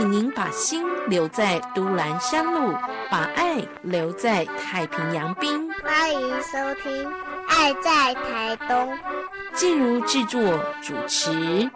请您把心留在都兰山路，把爱留在太平洋滨。欢迎收听《爱在台东》，进入制作主持。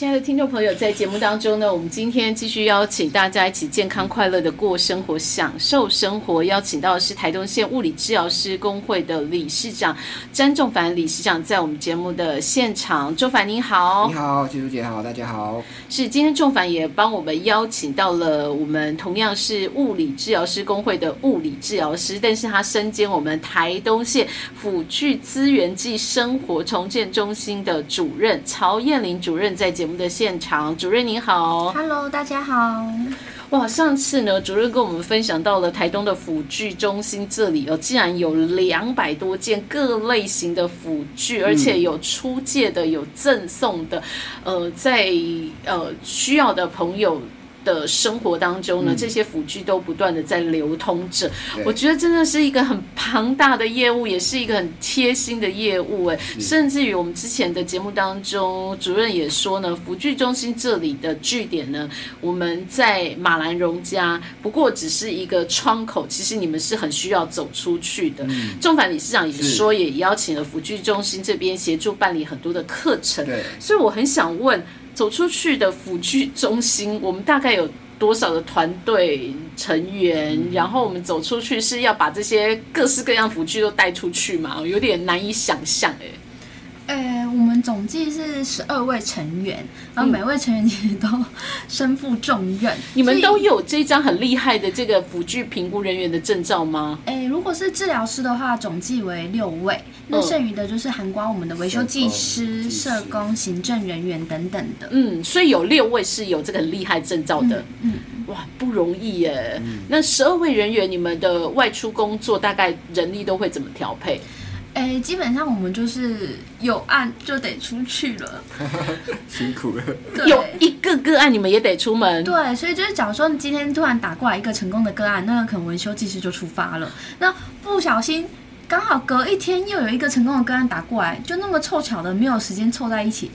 亲爱的听众朋友，在节目当中呢，我们今天继续邀请大家一起健康快乐的过生活，享受生活。邀请到的是台东县物理治疗师工会的理事长詹仲凡理事长，在我们节目的现场。仲凡您好，你好，季如姐好，大家好。是今天仲凡也帮我们邀请到了我们同样是物理治疗师工会的物理治疗师，但是他身兼我们台东县辅具资源暨生活重建中心的主任曹燕玲主任，在节目的现场，主任您好，Hello，大家好。哇，上次呢，主任跟我们分享到了台东的辅具中心这里哦，竟然有两百多件各类型的辅具，而且有出借的，有赠送的，呃，在呃需要的朋友。的生活当中呢，这些辅具都不断的在流通着。我觉得真的是一个很庞大的业务，也是一个很贴心的业务。哎，甚至于我们之前的节目当中，主任也说呢，辅具中心这里的据点呢，我们在马兰荣家，不过只是一个窗口。其实你们是很需要走出去的。仲凡理事长也说，也邀请了辅具中心这边协助办理很多的课程。对，所以我很想问。走出去的辅具中心，我们大概有多少的团队成员？然后我们走出去是要把这些各式各样辅具都带出去吗？有点难以想象哎。呃，我们总计是十二位成员，然后每位成员其实都身负重任。你们都有这张很厉害的这个辅具评估人员的证照吗？哎，如果是治疗师的话，总计为六位，那剩余的就是涵盖我们的维修技师、社工、行政人员等等的。嗯，所以有六位是有这个很厉害证照的。嗯，哇，不容易耶。那十二位人员，你们的外出工作大概人力都会怎么调配？哎，基本上我们就是有案就得出去了，辛苦了。有一个个案，你们也得出门。对，所以就是假如说你今天突然打过来一个成功的个案，那可能维修技师就出发了。那不小心。刚好隔一天又有一个成功的个案打过来，就那么凑巧的没有时间凑在一起，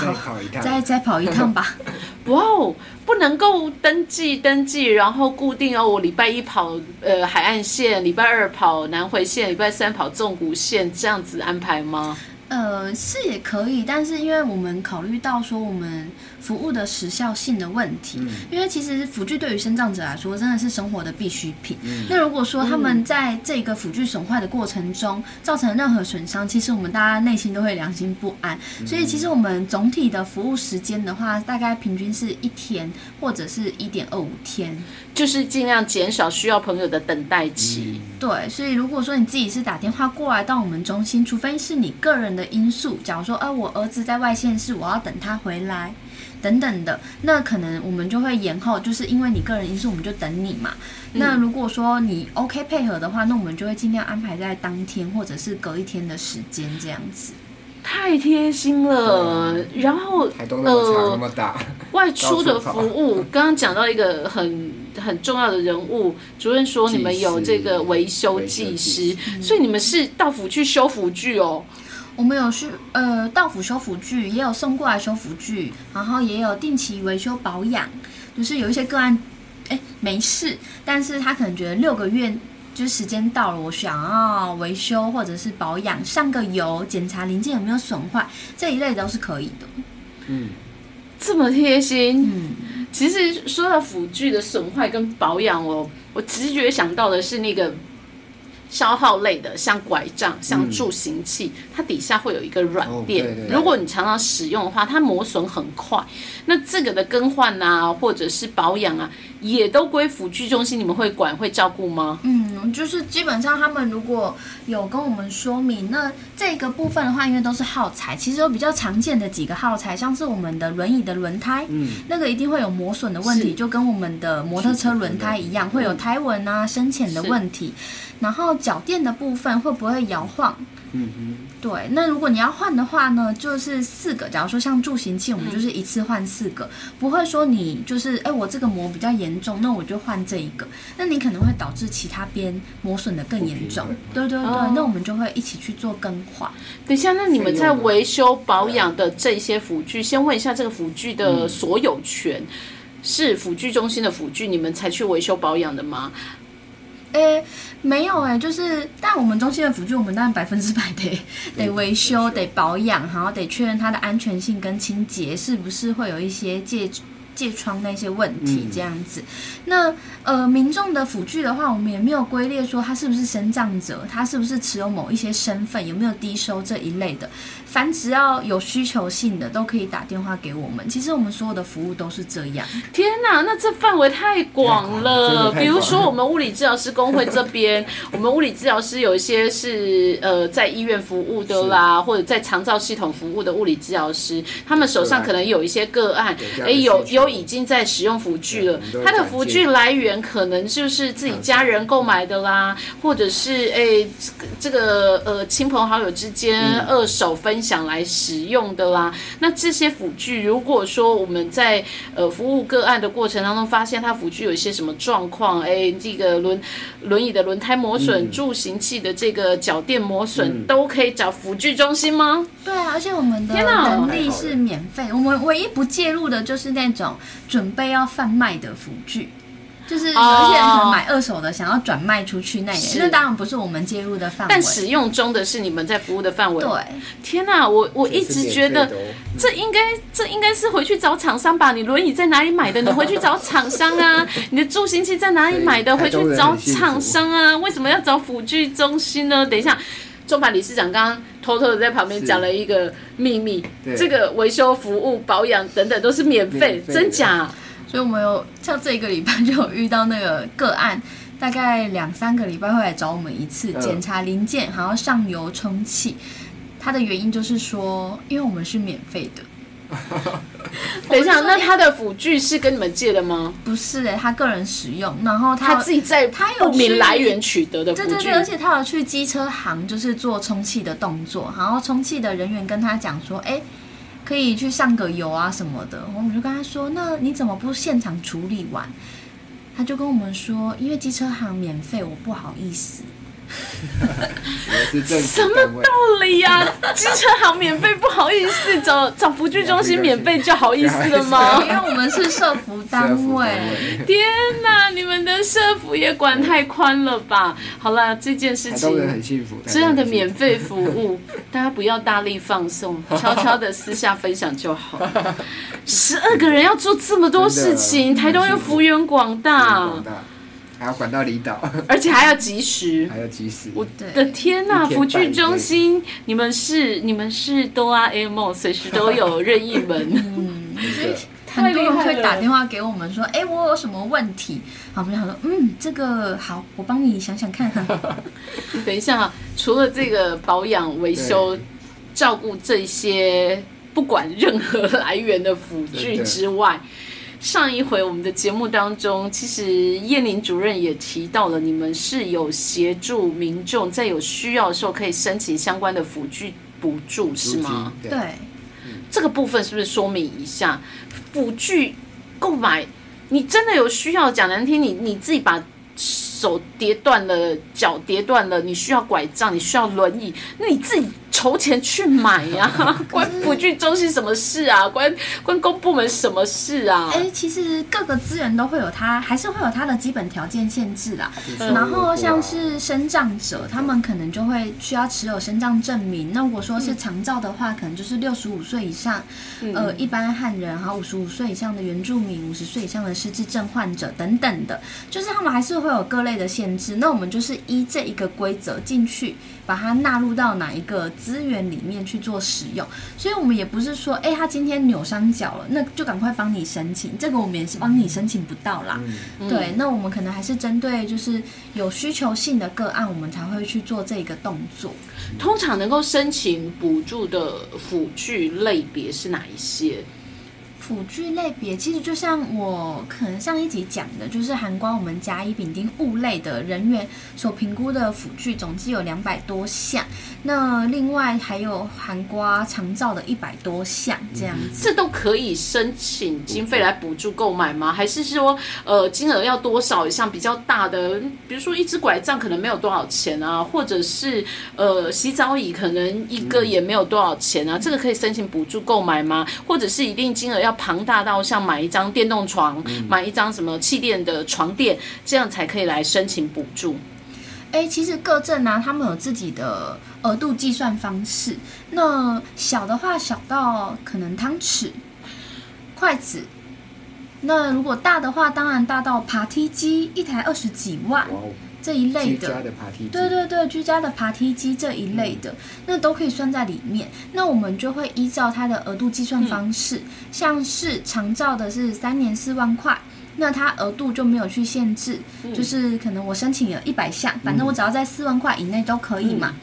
再跑一趟，再再跑一趟吧。哇哦，不能够登记登记，然后固定哦，我礼拜一跑呃海岸线，礼拜二跑南回线，礼拜三跑纵谷线，这样子安排吗？呃，是也可以，但是因为我们考虑到说我们服务的时效性的问题，因为其实辅具对于生障者来说真的是生活的必需品。那如果说他们在这个辅具损坏的过程中造成任何损伤，其实我们大家内心都会良心不安。所以其实我们总体的服务时间的话，大概平均是一天或者是一点二五天，就是尽量减少需要朋友的等待期。对，所以如果说你自己是打电话过来到我们中心，除非是你个人。的因素，假如说，呃，我儿子在外县市，我要等他回来，等等的，那可能我们就会延后，就是因为你个人因素，我们就等你嘛。那如果说你 OK 配合的话，那我们就会尽量安排在当天或者是隔一天的时间这样子。太贴心了，然后呃，外出的服务，刚刚讲到一个很很重要的人物，主任说你们有这个维修技师，所以你们是到府去修辅具哦。我们有去呃到府修辅具，也有送过来修辅具，然后也有定期维修保养。就是有一些个案，哎没事，但是他可能觉得六个月就是时间到了，我想要维修或者是保养，上个油，检查零件有没有损坏，这一类都是可以的。嗯，这么贴心。嗯，其实说到辅具的损坏跟保养，我我直觉想到的是那个。消耗类的，像拐杖、像助行器，它底下会有一个软垫。如果你常常使用的话，它磨损很快。那这个的更换啊，或者是保养啊，也都归辅具中心，你们会管会照顾吗？嗯，就是基本上他们如果有跟我们说明，那这个部分的话，因为都是耗材，其实有比较常见的几个耗材，像是我们的轮椅的轮胎，嗯，那个一定会有磨损的问题，就跟我们的摩托车轮胎一样，会有胎纹啊、深浅的问题。然后脚垫的部分会不会摇晃？嗯嗯，对，那如果你要换的话呢，就是四个。假如说像助行器，我们就是一次换四个，不会说你就是哎，我这个磨比较严重，那我就换这一个，那你可能会导致其他边磨损的更严重。对对对，哦那我们就会一起去做更换。等一下，那你们在维修保养的这些辅具，先问一下这个辅具的所有权。是辅具中心的辅具，你们才去维修保养的吗？诶，没有诶，就是，但我们中心的辅具，我们当然百分之百得得维修、得保养，然后得确认它的安全性跟清洁是不是会有一些疥疥疮那些问题嗯这样子。那呃，民众的辅具的话，我们也没有归列说他是不是身障者，他是不是持有某一些身份，有没有低收这一类的。凡只要有需求性的，都可以打电话给我们。其实我们所有的服务都是这样。天哪，那这范围太广了。比如说，我们物理治疗师工会这边，我们物理治疗师有一些是呃在医院服务的啦，或者在长照系统服务的物理治疗师，他们手上可能有一些个案哎，有有已经在使用辅具了他的辅具来源可能就是自己家人购买的啦，或者是哎这个呃亲朋好友之间嗯二手分享来使用的啦。那这些辅具，如果说我们在呃服务个案的过程当中，发现它辅具有一些什么状况，哎，这个轮轮椅的轮胎磨损、嗯助行器的这个脚垫磨损，嗯都可以找辅具中心吗？对啊，而且我们的天哪人力是免费，我们唯一不介入的就是那种准备要贩卖的辅具。就是有一些人可能买二手的，想要转卖出去那也，是那当然不是我们介入的范围。但使用中的是你们在服务的范围。对，天哪，我我一直觉得这应该这应该是回去找厂商吧？你轮椅在哪里买的？你回去找厂商啊！你的助行器在哪里买的？回去找厂商啊！为什么要找辅具中心呢？等一下。中法理事长刚刚偷偷的在旁边讲了一个秘密，这个维修服务、保养等等都是免费，免费真假？所以我们有像这一个礼拜就有遇到那个个案，大概两三个礼拜会来找我们一次嗯检查零件，还要上油充气。它的原因就是说，因为我们是免费的，等一下，那他的辅具是跟你们借的吗？不是哎、他个人使用，然后他自己在他有不明来源取得的辅具对对对，而且他有去机车行，就是做充气的动作，然后充气的人员跟他讲说，哎，可以去上个油啊什么的，我们就跟他说，那你怎么不现场处理完？他就跟我们说，因为机车行免费，我不好意思。什么道理呀、机车行免费，不好意思，找找辅具中心免费就好意思了吗？因为我们是社服单位，天哪，你们的社服也管太宽了吧？好了，这件事情很情。幸福，这样的免费服务，大家不要大力放送，悄悄的私下分享就好。十二个人要做这么多事情，台东又幅员广，大，还要管到离岛，而且还要及时。还要及时。我对的天呐，辅具中心，你们是你们是哆啦 A 梦，随时都有任意门。嗯，所以太很多人会打电话给我们说，哎，我有什么问题？好，我们想说，嗯，这个好，我帮你想想看。等一下，除了这个保养、维修、照顾这些不管任何来源的辅具之外，上一回我们的节目当中，其实燕玲主任也提到了，你们是有协助民众在有需要的时候可以申请相关的辅具补助，是吗？对，对，这个部分是不是说明一下？辅具购买，你真的有需要？讲难听，你你自己把手跌断了，脚跌断了，你需要拐杖，你需要轮椅，那你自己筹钱去买呀、关辅具中心什么事啊？关关公部门什么事啊？哎，其实各个资源都会有它，还是会有它的基本条件限制啦。嗯然后像是生障者，他们可能就会需要持有生障证明。那如果说是长照的话，可能就是六十五岁以上，呃，一般汉人，还有五十五岁以上的原住民，五十岁以上的失智症患者等等的，就是他们还是会有各类的限制。那我们就是依这一个规则进去，把它纳入到哪一个资源里面去做使用。所以我们也不是说，哎，他今天扭伤脚了，那就赶快帮你申请。这个我们也是帮你申请不到啦。嗯，对，那我们可能还是针对就是有需求性的个案，我们才会去做这个动作。通常能够申请补助的辅具类别是哪一些？辅具类别其实就像我可能上一集讲的，就是含光我们甲乙丙丁戊类的人员所评估的辅具总计有两百多项，那另外还有含瓜长照的一百多项这样子。这都可以申请经费来补助购买吗？还是说，呃，金额要多少？像比较大的，比如说一只拐杖可能没有多少钱啊，或者是呃洗澡椅可能一个也没有多少钱啊，这个可以申请补助购买吗？或者是一定金额要庞大到像买一张电动床、买一张什么气垫的床垫，这样才可以来申请补助？哎，其实各镇呢，他们有自己的额度计算方式。那小的话，小到可能汤匙、筷子；那如果大的话，当然大到爬梯机，一台二十几万这一类居家的。爬梯机，对对对，居家的爬梯机这一类的，那都可以算在里面。那我们就会依照它的额度计算方式，像是长照的是三年四万块，那它额度就没有去限制，就是可能我申请了一百项，反正我只要在四万块以内都可以嘛。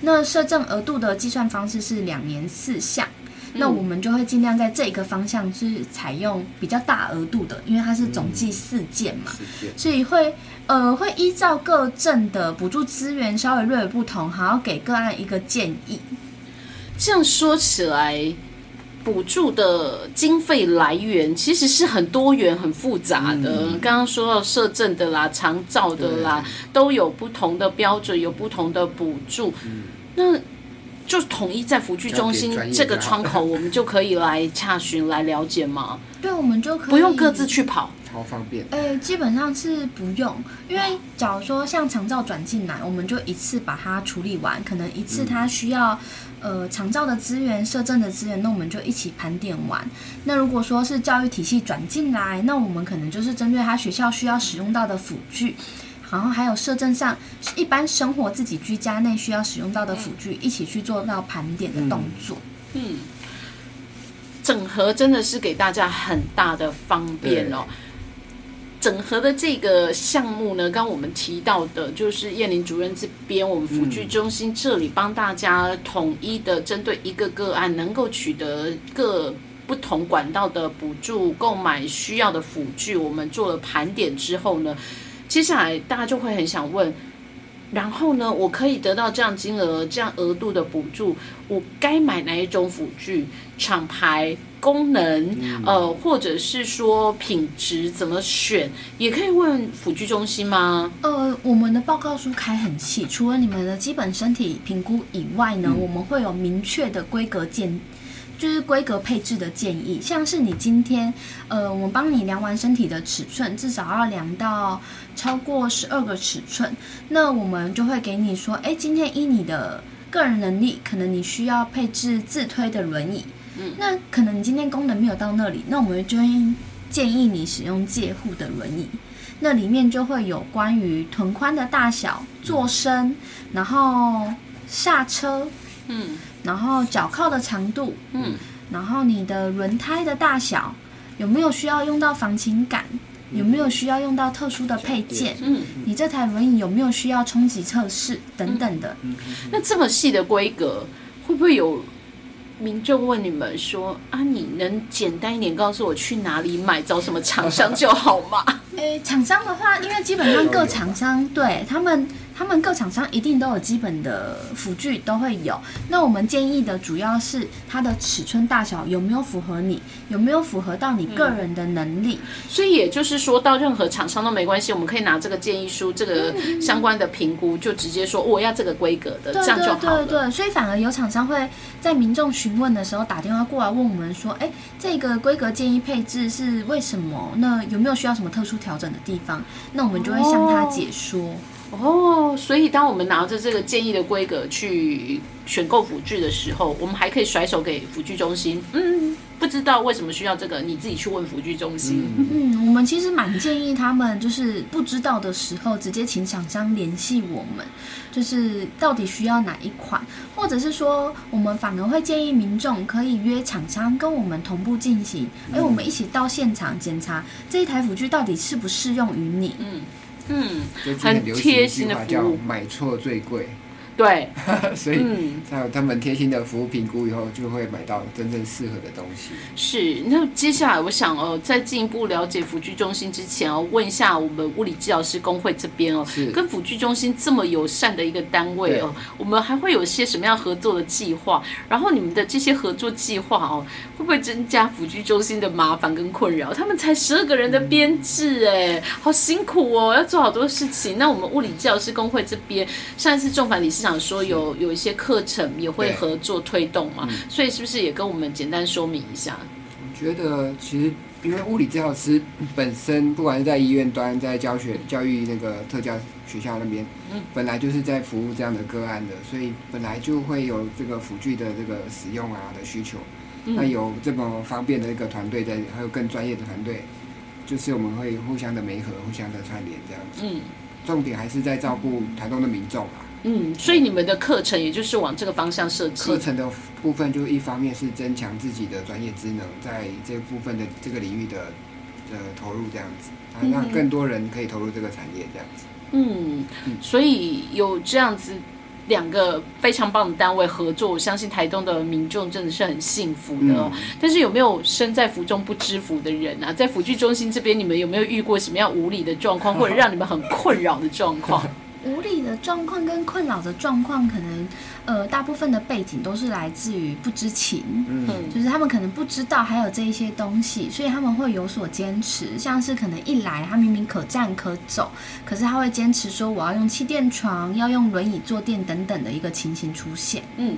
那设政额度的计算方式是两年四项。那我们就会尽量在这个方向是采用比较大额度的，因为它是总计四件嘛，所以会呃会依照各镇的补助资源稍微略有不同，还要给个案一个建议。这样说起来，补助的经费来源其实是很多元、很复杂的。刚刚说到社政的啦、长照的啦，都有不同的标准，有不同的补助。那就统一在辅具中心这个窗口，我们就可以来洽询、来了解吗？对，我们就可以不用各自去跑。超方便。呃，基本上是不用，因为假如说像长照转进来，我们就一次把它处理完，可能一次它需要、呃长照的资源、社政的资源，那我们就一起盘点完。那如果说是教育体系转进来，那我们可能就是针对他学校需要使用到的辅具。然后还有摄政上一般生活自己居家内需要使用到的辅具，一起去做到盘点的动作。嗯，整合真的是给大家很大的方便哦。整合的这个项目呢，刚刚我们提到的，就是燕玲主任这边，我们辅具中心这里帮大家统一的针对一个个案，能够取得各不同管道的补助购买需要的辅具，我们做了盘点之后呢，接下来大家就会很想问。然后呢，我可以得到这样金额、这样额度的补助，我该买哪一种辅具？厂牌、功能，呃，或者是说品质怎么选，也可以问辅具中心吗？呃，我们的报告书开很细，除了你们的基本身体评估以外呢，我们会有明确的规格建，就是规格配置的建议。像是你今天，呃，我帮你量完身体的尺寸，至少要量到超过十二个尺寸，那我们就会给你说，哎，今天依你的个人能力，可能你需要配置自推的轮椅。嗯，那可能你今天功能没有到那里，那我们就会建议你使用介护的轮椅。那里面就会有关于臀宽的大小、坐深，然后下车，嗯然后脚靠的长度，嗯，然后你的轮胎的大小，有没有需要用到防倾杆，有没有需要用到特殊的配件，嗯，你这台轮椅有没有需要冲击测试？等等的。那这么细的规格，会不会有民众问你们说啊，你能简单一点告诉我去哪里买，找什么厂商就好吗？诶，厂商的话，因为基本上各厂商对他们，他们各厂商一定都有基本的辅具都会有。那我们建议的主要是它的尺寸大小有没有符合你，有没有符合到你个人的能力。所以也就是说到任何厂商都没关系，我们可以拿这个建议书、这个相关的评估，就直接说我要这个规格的，这样就好了。对对，所以反而有厂商会在民众询问的时候打电话过来问我们说，哎，这个规格建议配置是为什么？那有没有需要什么特殊调整的地方？那我们就会向他解说。哦，所以当我们拿着这个建议的规格去选购辅具的时候，我们还可以甩手给辅具中心。嗯，不知道为什么需要这个，你自己去问辅具中心。嗯，我们其实蛮建议他们，就是不知道的时候，直接请厂商联系我们，就是到底需要哪一款，或者是说，我们反而会建议民众可以约厂商跟我们同步进行，哎、我们一起到现场检查这一台辅具到底适不适用于你。嗯嗯，很流行一句话叫“买错最贵对，所以嗯，才有他们贴心的服务评估以后，就会买到真正适合的东西。是。那接下来我想哦，在进一步了解辅具中心之前哦，问一下我们物理治疗师工会这边哦，是跟辅具中心这么友善的一个单位哦，我们还会有些什么样合作的计划？然后你们的这些合作计划哦，会不会增加辅具中心的麻烦跟困扰？他们才十二个人的编制哎，好辛苦哦，要做好多事情。那我们物理治疗师工会这边，上一次仲凡理事长说有有一些课程也会合作推动嘛，所以是不是也跟我们简单说明一下？我觉得其实因为物理治疗师本身，不管是在医院端，在教学教育那个特教学校那边，嗯本来就是在服务这样的个案的，所以本来就会有这个辅具的这个使用啊的需求。那嗯有这么方便的一个团队在，还有更专业的团队，就是我们会互相的媒合，互相的串联这样子。嗯重点还是在照顾台东的民众啊。嗯，所以你们的课程也就是往这个方向设计课。程的部分，就一方面是增强自己的专业职能，在这部分的这个领域的呃投入这样子，让更多人可以投入这个产业这样子。嗯，所以有这样子两个非常棒的单位合作，我相信台东的民众真的是很幸福的哦。但是有没有身在福中不知福的人啊？在辅具中心这边，你们有没有遇过什么样无理的状况，或者让你们很困扰的状况？无理的状况跟困扰的状况，可能呃大部分的背景都是来自于不知情，嗯，嗯就是他们可能不知道还有这一些东西，所以他们会有所坚持。像是可能一来他明明可站可走，可是他会坚持说我要用气垫床，要用轮椅坐垫等等的一个情形出现。嗯，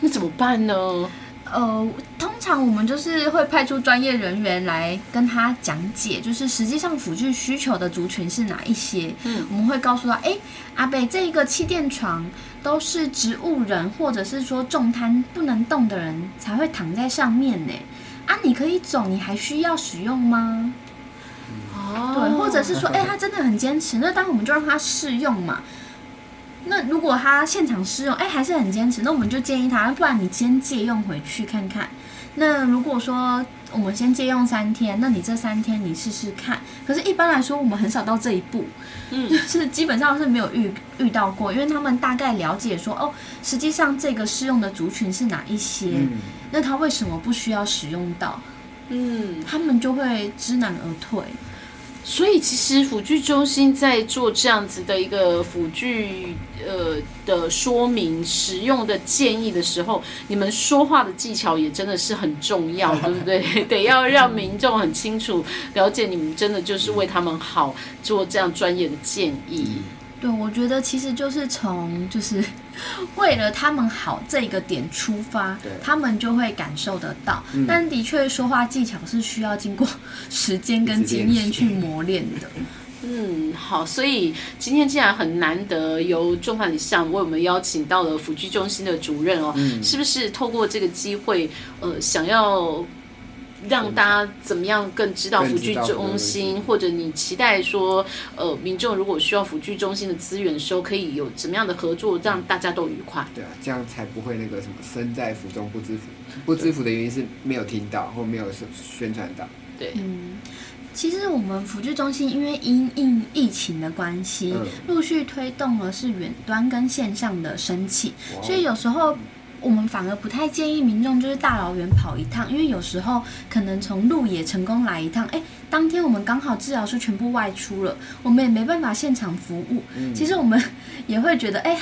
那怎么办呢？呃，通常我们就是会派出专业人员来跟他讲解，就是实际上辅具需求的族群是哪一些。嗯我们会告诉他，哎，阿北这一个气垫床都是植物人或者是说重瘫不能动的人才会躺在上面呢。啊，你可以走，你还需要使用吗？哦对，或者是说，哎、他真的很坚持，那当然我们就让他试用嘛。那如果他现场试用，哎、还是很坚持，那我们就建议他，不然你先借用回去看看。那如果说我们先借用三天，那你这三天你试试看。可是，一般来说，我们很少到这一步，嗯就是基本上是没有遇遇到过，因为他们大概了解说，哦，实际上这个适用的族群是哪一些，嗯，那他为什么不需要使用到，嗯，他们就会知难而退。所以其实辅具中心在做这样子的一个辅具呃的说明、使用的建议的时候，你们说话的技巧也真的是很重要，对不对？得要让民众很清楚了解你们真的就是为他们好做这样专业的建议。对，我觉得其实就是从就是 为了他们好这个点出发对，他们就会感受得到。嗯但的确，说话技巧是需要经过 时间跟经验去磨练的。嗯，好，所以今天既然很难得由中凡理事长为我们邀请到了辅具中心的主任哦，嗯是不是透过这个机会，呃，想要让大家怎么样更知道辅具更知道中心，或者你期待说，呃，民众如果需要辅具中心的资源的时候，可以有怎么样的合作，让大家都愉快？对啊，这样才不会那个什么身在福中不知福。不知福的原因是没有听到或没有宣宣传到。对，嗯，其实我们辅具中心因为因应疫情的关系嗯，陆续推动了是远端跟线上的申请，所以有时候。我们反而不太建议民众就是大老远跑一趟，因为有时候可能从路野成功来一趟，哎，当天我们刚好治疗师全部外出了，我们也没办法现场服务。嗯其实我们也会觉得，哎，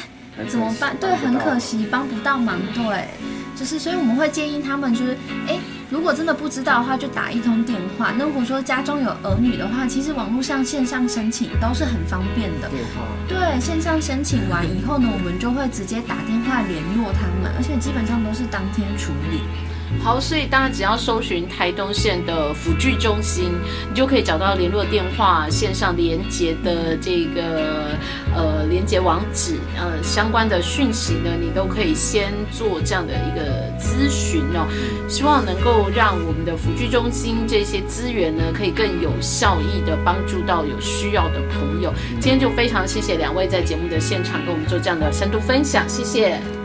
怎么办？对，很可惜，帮不到忙。对，就是所以我们会建议他们，就是哎，如果真的不知道的话，就打一通电话。那如果说家中有儿女的话，其实网络上线上申请都是很方便的。电话。对，线上申请完以后呢，我们就会直接打电话联络他们，而且基本上都是当天处理。好，所以大家只要搜寻台东县的辅具中心，你就可以找到联络电话、线上连接的这个呃连接网址，呃相关的讯息呢，你都可以先做这样的一个咨询哦。希望能够让我们的辅具中心这些资源呢，可以更有效益的帮助到有需要的朋友。今天就非常谢谢两位在节目的现场跟我们做这样的深度分享，谢谢。